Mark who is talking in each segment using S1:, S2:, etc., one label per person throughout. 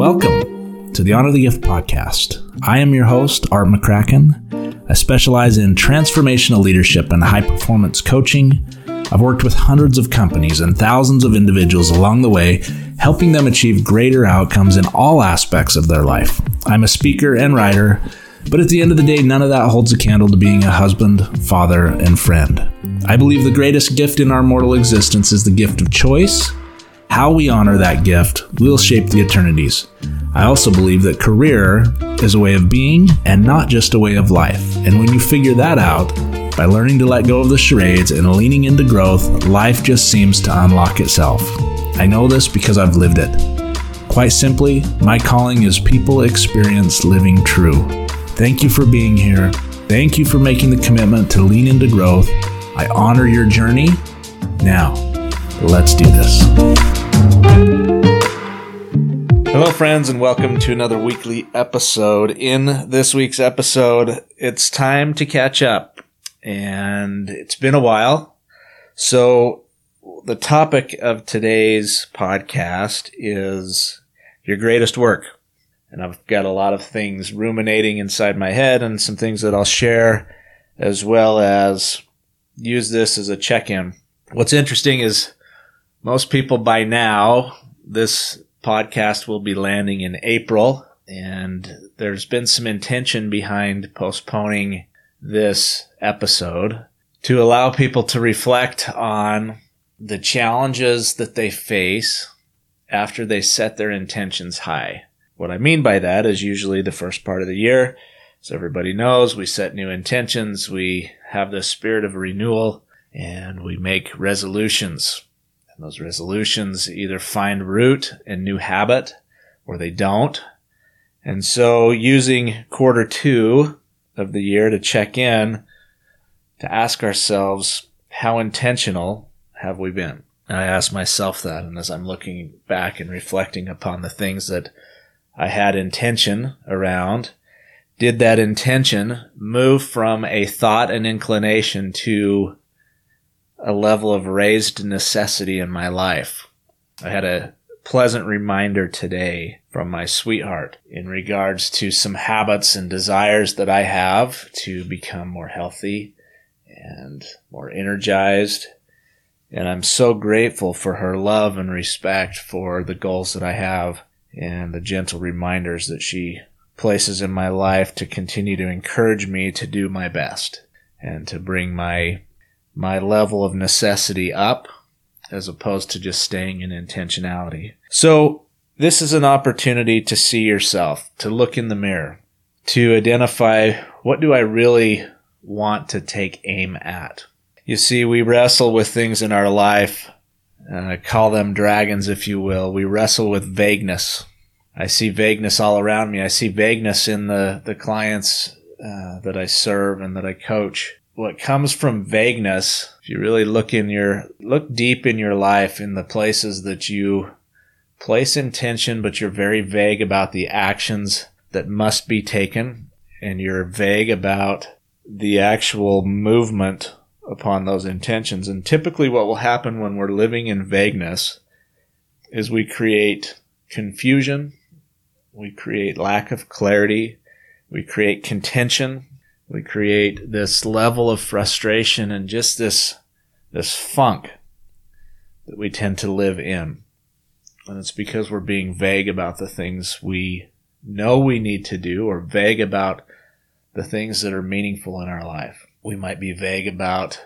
S1: Welcome to the Honor the Gift podcast. I am your host, Art McCracken. I specialize in transformational leadership and high performance coaching. I've worked with hundreds of companies and thousands of individuals along the way, helping them achieve greater outcomes in all aspects of their life. I'm a speaker and writer, but at the end of the day, none of that holds a candle to being a husband, father, and friend. I believe the greatest gift in our mortal existence is the gift of choice how we honor that gift will shape the eternities. I also believe that career is a way of being and not just a way of life. And when you figure that out, by learning to let go of the charades and leaning into growth, life just seems to unlock itself. I know this because I've lived it. Quite simply, my calling is people experience living true. Thank you for being here. Thank you for making the commitment to lean into growth. I honor your journey. Now, let's do this. Hello, friends, and welcome to another weekly episode. In this week's episode, it's time to catch up, and it's been a while. So, the topic of today's podcast is your greatest work. And I've got a lot of things ruminating inside my head and some things that I'll share, as well as use this as a check in. What's interesting is most people by now, this podcast will be landing in April, and there's been some intention behind postponing this episode to allow people to reflect on the challenges that they face after they set their intentions high. What I mean by that is usually the first part of the year. As everybody knows, we set new intentions, we have the spirit of renewal, and we make resolutions those resolutions either find root in new habit or they don't. And so using quarter two of the year to check in to ask ourselves, how intentional have we been? And I ask myself that. And as I'm looking back and reflecting upon the things that I had intention around, did that intention move from a thought and inclination to a level of raised necessity in my life. I had a pleasant reminder today from my sweetheart in regards to some habits and desires that I have to become more healthy and more energized. And I'm so grateful for her love and respect for the goals that I have and the gentle reminders that she places in my life to continue to encourage me to do my best and to bring my my level of necessity up as opposed to just staying in intentionality. So this is an opportunity to see yourself, to look in the mirror, to identify what do I really want to take aim at. You see, we wrestle with things in our life, uh, call them dragons, if you will. We wrestle with vagueness. I see vagueness all around me. I see vagueness in the, the clients uh, that I serve and that I coach what comes from vagueness, if you really look in your, look deep in your life in the places that you place intention, but you're very vague about the actions that must be taken, and you're vague about the actual movement upon those intentions. And typically, what will happen when we're living in vagueness is we create confusion, we create lack of clarity, we create contention, we create this level of frustration and just this this funk that we tend to live in. And it's because we're being vague about the things we know we need to do or vague about the things that are meaningful in our life. We might be vague about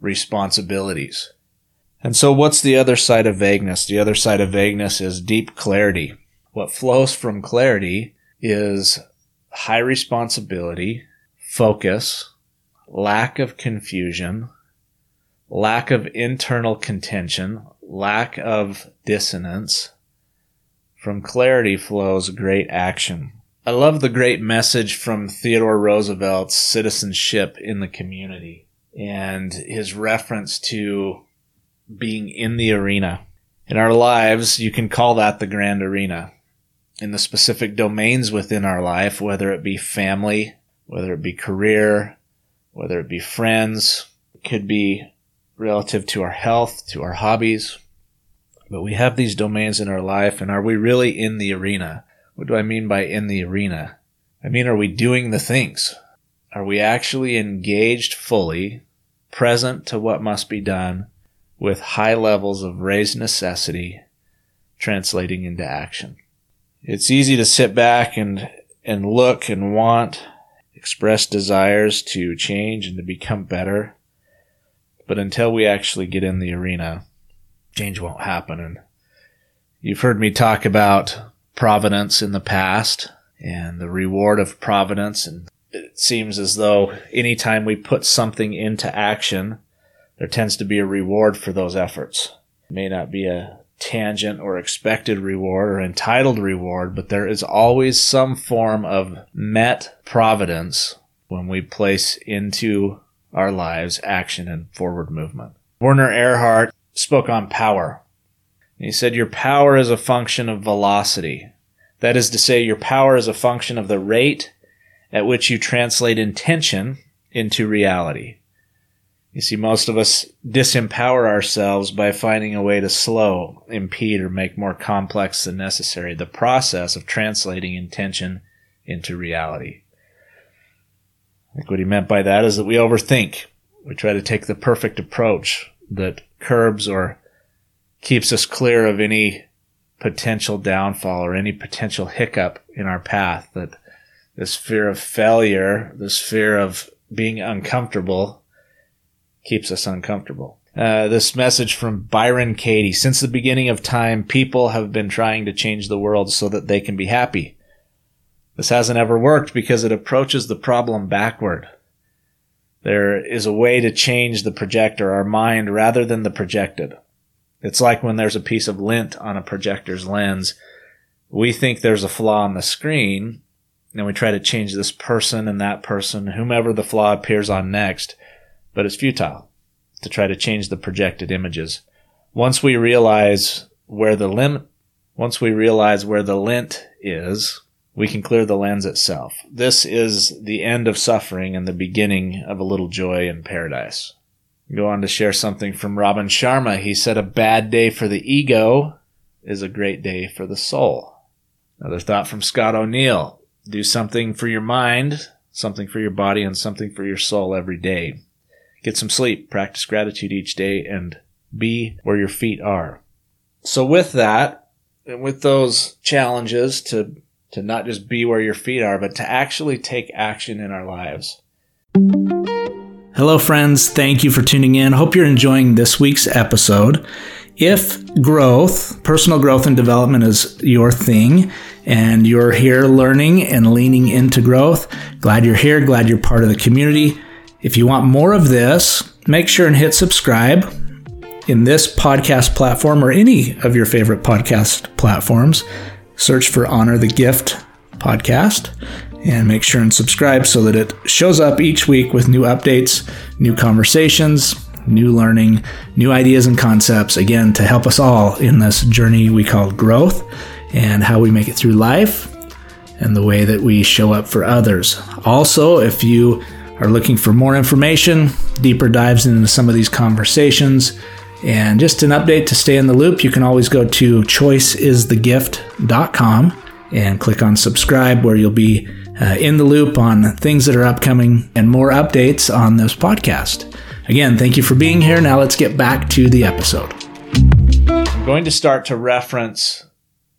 S1: responsibilities. And so what's the other side of vagueness? The other side of vagueness is deep clarity. What flows from clarity is high responsibility focus, lack of confusion, lack of internal contention, lack of dissonance. From clarity flows great action. I love the great message from Theodore Roosevelt's citizenship in the community and his reference to being in the arena. In our lives, you can call that the grand arena. In the specific domains within our life, whether it be family, whether it be career, whether it be friends, it could be relative to our health, to our hobbies. But we have these domains in our life, and are we really in the arena? What do I mean by in the arena? I mean, are we doing the things? Are we actually engaged fully, present to what must be done, with high levels of raised necessity translating into action? It's easy to sit back and, and look and want, express desires to change and to become better. But until we actually get in the arena, change won't happen. And you've heard me talk about providence in the past and the reward of providence. And it seems as though anytime we put something into action, there tends to be a reward for those efforts. It may not be a tangent or expected reward or entitled reward, but there is always some form of met providence when we place into our lives action and forward movement. Werner Erhard spoke on power. He said, Your power is a function of velocity. That is to say, your power is a function of the rate at which you translate intention into reality. You see, most of us disempower ourselves by finding a way to slow, impede, or make more complex than necessary the process of translating intention into reality. I think what he meant by that is that we overthink. We try to take the perfect approach that curbs or keeps us clear of any potential downfall or any potential hiccup in our path. That this fear of failure, this fear of being uncomfortable keeps us uncomfortable. Uh, this message from Byron Katie. Since the beginning of time, people have been trying to change the world so that they can be happy. This hasn't ever worked because it approaches the problem backward. There is a way to change the projector, our mind, rather than the projected. It's like when there's a piece of lint on a projector's lens. We think there's a flaw on the screen, and we try to change this person and that person, whomever the flaw appears on next, but it's futile to try to change the projected images. Once we realize where the limit, once we realize where the lint is, we can clear the lens itself. This is the end of suffering and the beginning of a little joy in paradise. Go on to share something from Robin Sharma. He said, A bad day for the ego is a great day for the soul. Another thought from Scott O'Neill. Do something for your mind, something for your body, and something for your soul every day. Get some sleep, practice gratitude each day, and be where your feet are. So with that, and with those challenges to, to not just be where your feet are, but to actually take action in our lives.
S2: Hello, friends. Thank you for tuning in. Hope you're enjoying this week's episode. If growth, personal growth and development is your thing, and you're here learning and leaning into growth, glad you're here, glad you're part of the community. If you want more of this, make sure and hit subscribe in this podcast platform or any of your favorite podcast platforms. Search for Honor the Gift podcast and make sure and subscribe so that it shows up each week with new updates, new conversations, new learning, new ideas and concepts, again, to help us all in this journey we call growth and how we make it through life and the way that we show up for others. Also, if you are looking for more information, deeper dives into some of these conversations, and just an update to stay in the loop, you can always go to choiceisthegift.com and click on subscribe where you'll be uh, in the loop on things that are upcoming and more updates on this podcast. Again, thank you for being here. Now let's get back to the episode.
S1: I'm going to start to reference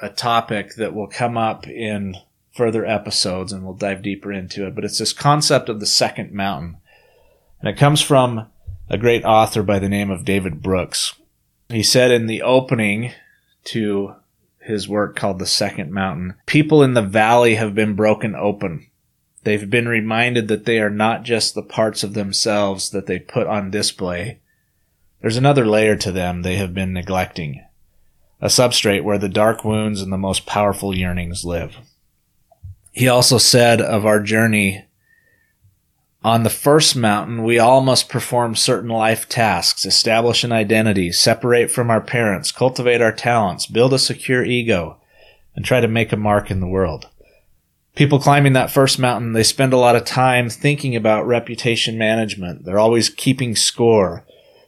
S1: a topic that will come up in further episodes and we'll dive deeper into it, but it's this concept of the second mountain. And it comes from a great author by the name of David Brooks. He said in the opening to his work called The Second Mountain. People in the valley have been broken open. They've been reminded that they are not just the parts of themselves that they put on display. There's another layer to them they have been neglecting. A substrate where the dark wounds and the most powerful yearnings live. He also said of our journey on the first mountain, we all must perform certain life tasks, establish an identity, separate from our parents, cultivate our talents, build a secure ego, and try to make a mark in the world. People climbing that first mountain, they spend a lot of time thinking about reputation management. They're always keeping score.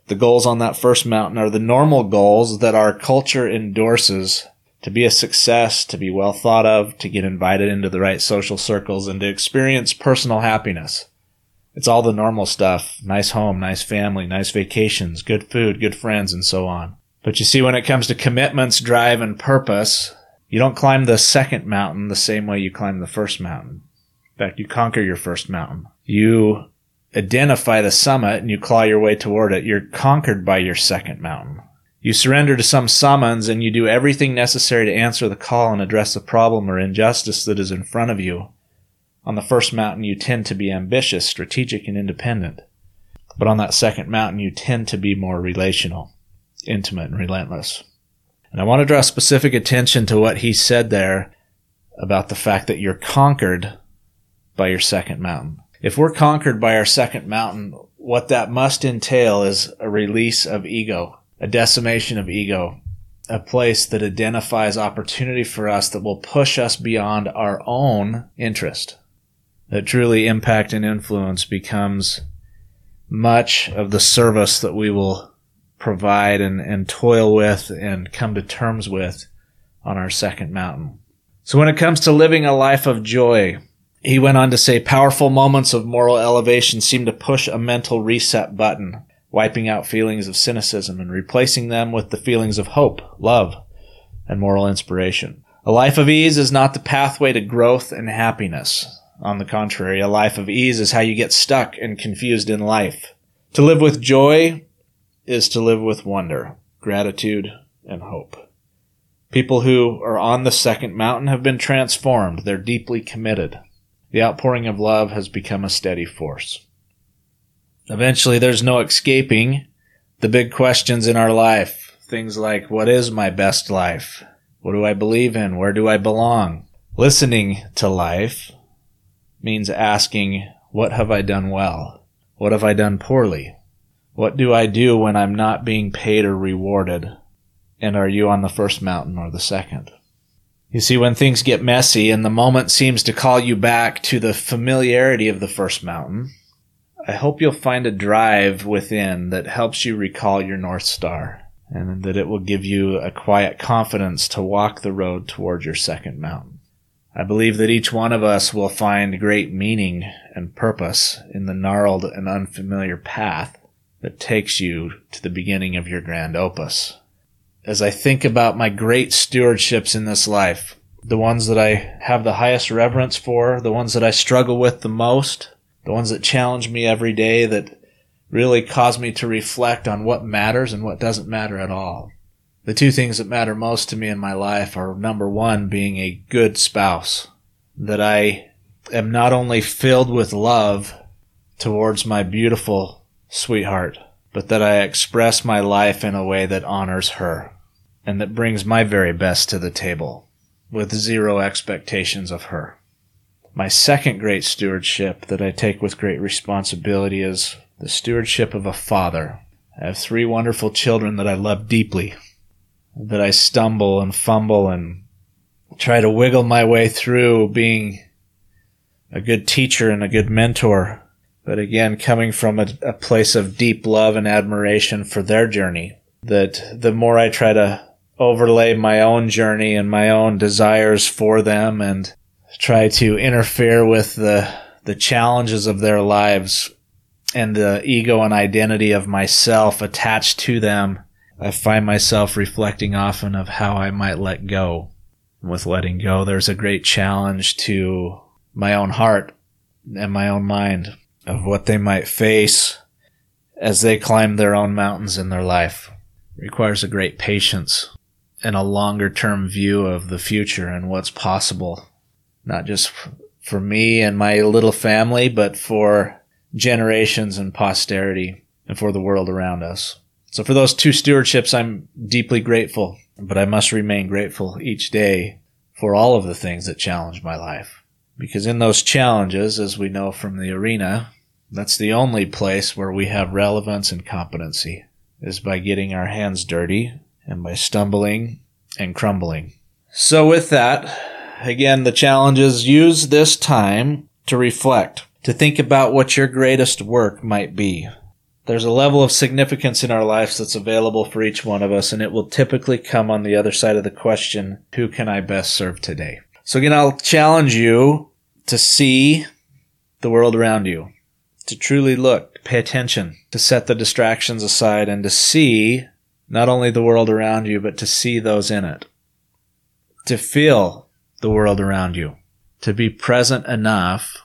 S1: The goals on that first mountain are the normal goals that our culture endorses to be a success, to be well thought of, to get invited into the right social circles, and to experience personal happiness. It's all the normal stuff nice home, nice family, nice vacations, good food, good friends, and so on. But you see, when it comes to commitments, drive, and purpose, you don't climb the second mountain the same way you climb the first mountain. In fact, you conquer your first mountain. You identify the summit and you claw your way toward it. You're conquered by your second mountain. You surrender to some summons and you do everything necessary to answer the call and address the problem or injustice that is in front of you. On the first mountain, you tend to be ambitious, strategic, and independent. But on that second mountain, you tend to be more relational, intimate, and relentless. And I want to draw specific attention to what he said there about the fact that you're conquered by your second mountain. If we're conquered by our second mountain, what that must entail is a release of ego a decimation of ego, a place that identifies opportunity for us that will push us beyond our own interest. That truly impact and influence becomes much of the service that we will provide and, and toil with and come to terms with on our second mountain. So when it comes to living a life of joy, he went on to say powerful moments of moral elevation seem to push a mental reset button wiping out feelings of cynicism and replacing them with the feelings of hope, love, and moral inspiration. A life of ease is not the pathway to growth and happiness. On the contrary, a life of ease is how you get stuck and confused in life. To live with joy is to live with wonder, gratitude, and hope. People who are on the second mountain have been transformed. They're deeply committed. The outpouring of love has become a steady force. Eventually, there's no escaping the big questions in our life. Things like, what is my best life? What do I believe in? Where do I belong? Listening to life means asking, what have I done well? What have I done poorly? What do I do when I'm not being paid or rewarded? And are you on the first mountain or the second? You see, when things get messy and the moment seems to call you back to the familiarity of the first mountain, I hope you'll find a drive within that helps you recall your North Star and that it will give you a quiet confidence to walk the road toward your second mountain. I believe that each one of us will find great meaning and purpose in the gnarled and unfamiliar path that takes you to the beginning of your grand opus. As I think about my great stewardships in this life, the ones that I have the highest reverence for, the ones that I struggle with the most, the ones that challenge me every day that really cause me to reflect on what matters and what doesn't matter at all. The two things that matter most to me in my life are number one, being a good spouse, that I am not only filled with love towards my beautiful sweetheart, but that I express my life in a way that honors her and that brings my very best to the table with zero expectations of her. My second great stewardship that I take with great responsibility is the stewardship of a father. I have three wonderful children that I love deeply, that I stumble and fumble and try to wiggle my way through being a good teacher and a good mentor. But again, coming from a, a place of deep love and admiration for their journey, that the more I try to overlay my own journey and my own desires for them and try to interfere with the the challenges of their lives and the ego and identity of myself attached to them, I find myself reflecting often of how I might let go. With letting go, there's a great challenge to my own heart and my own mind of what they might face as they climb their own mountains in their life. It requires a great patience and a longer term view of the future and what's possible not just for me and my little family, but for generations and posterity and for the world around us. So for those two stewardships, I'm deeply grateful, but I must remain grateful each day for all of the things that challenge my life. Because in those challenges, as we know from the arena, that's the only place where we have relevance and competency is by getting our hands dirty and by stumbling and crumbling. So with that, again, the challenge is use this time to reflect, to think about what your greatest work might be. There's a level of significance in our lives that's available for each one of us, and it will typically come on the other side of the question, who can I best serve today? So again, I'll challenge you to see the world around you, to truly look, pay attention, to set the distractions aside, and to see not only the world around you, but to see those in it, to feel the world around you, to be present enough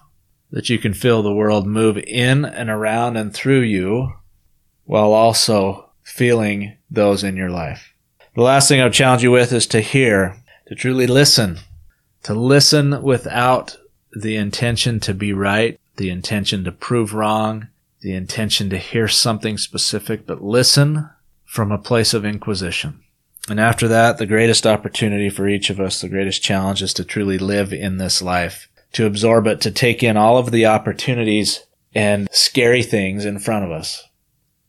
S1: that you can feel the world move in and around and through you while also feeling those in your life. The last thing I would challenge you with is to hear, to truly listen, to listen without the intention to be right, the intention to prove wrong, the intention to hear something specific, but listen from a place of inquisition. And after that, the greatest opportunity for each of us, the greatest challenge is to truly live in this life to absorb it, to take in all of the opportunities and scary things in front of us.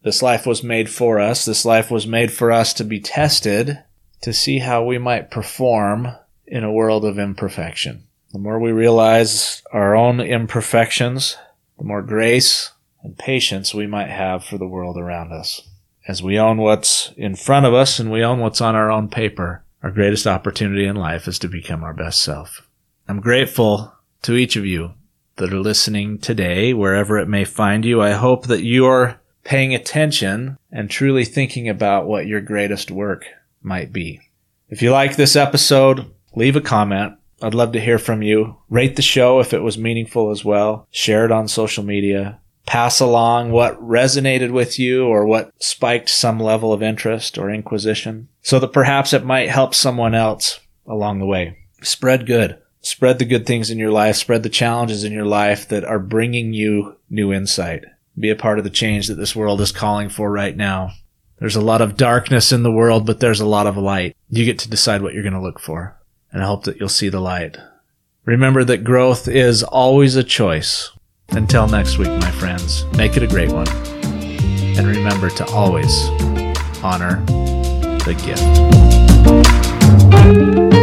S1: This life was made for us. This life was made for us to be tested to see how we might perform in a world of imperfection. The more we realize our own imperfections, the more grace and patience we might have for the world around us. As we own what's in front of us and we own what's on our own paper, our greatest opportunity in life is to become our best self. I'm grateful to each of you that are listening today, wherever it may find you. I hope that you're paying attention and truly thinking about what your greatest work might be. If you like this episode, leave a comment. I'd love to hear from you. Rate the show if it was meaningful as well. Share it on social media. Pass along what resonated with you or what spiked some level of interest or inquisition so that perhaps it might help someone else along the way. Spread good spread the good things in your life, spread the challenges in your life that are bringing you new insight. Be a part of the change that this world is calling for right now. There's a lot of darkness in the world, but there's a lot of light. You get to decide what you're going to look for. And I hope that you'll see the light. Remember that growth is always a choice. Until next week, my friends, make it a great one. And remember to always honor the gift.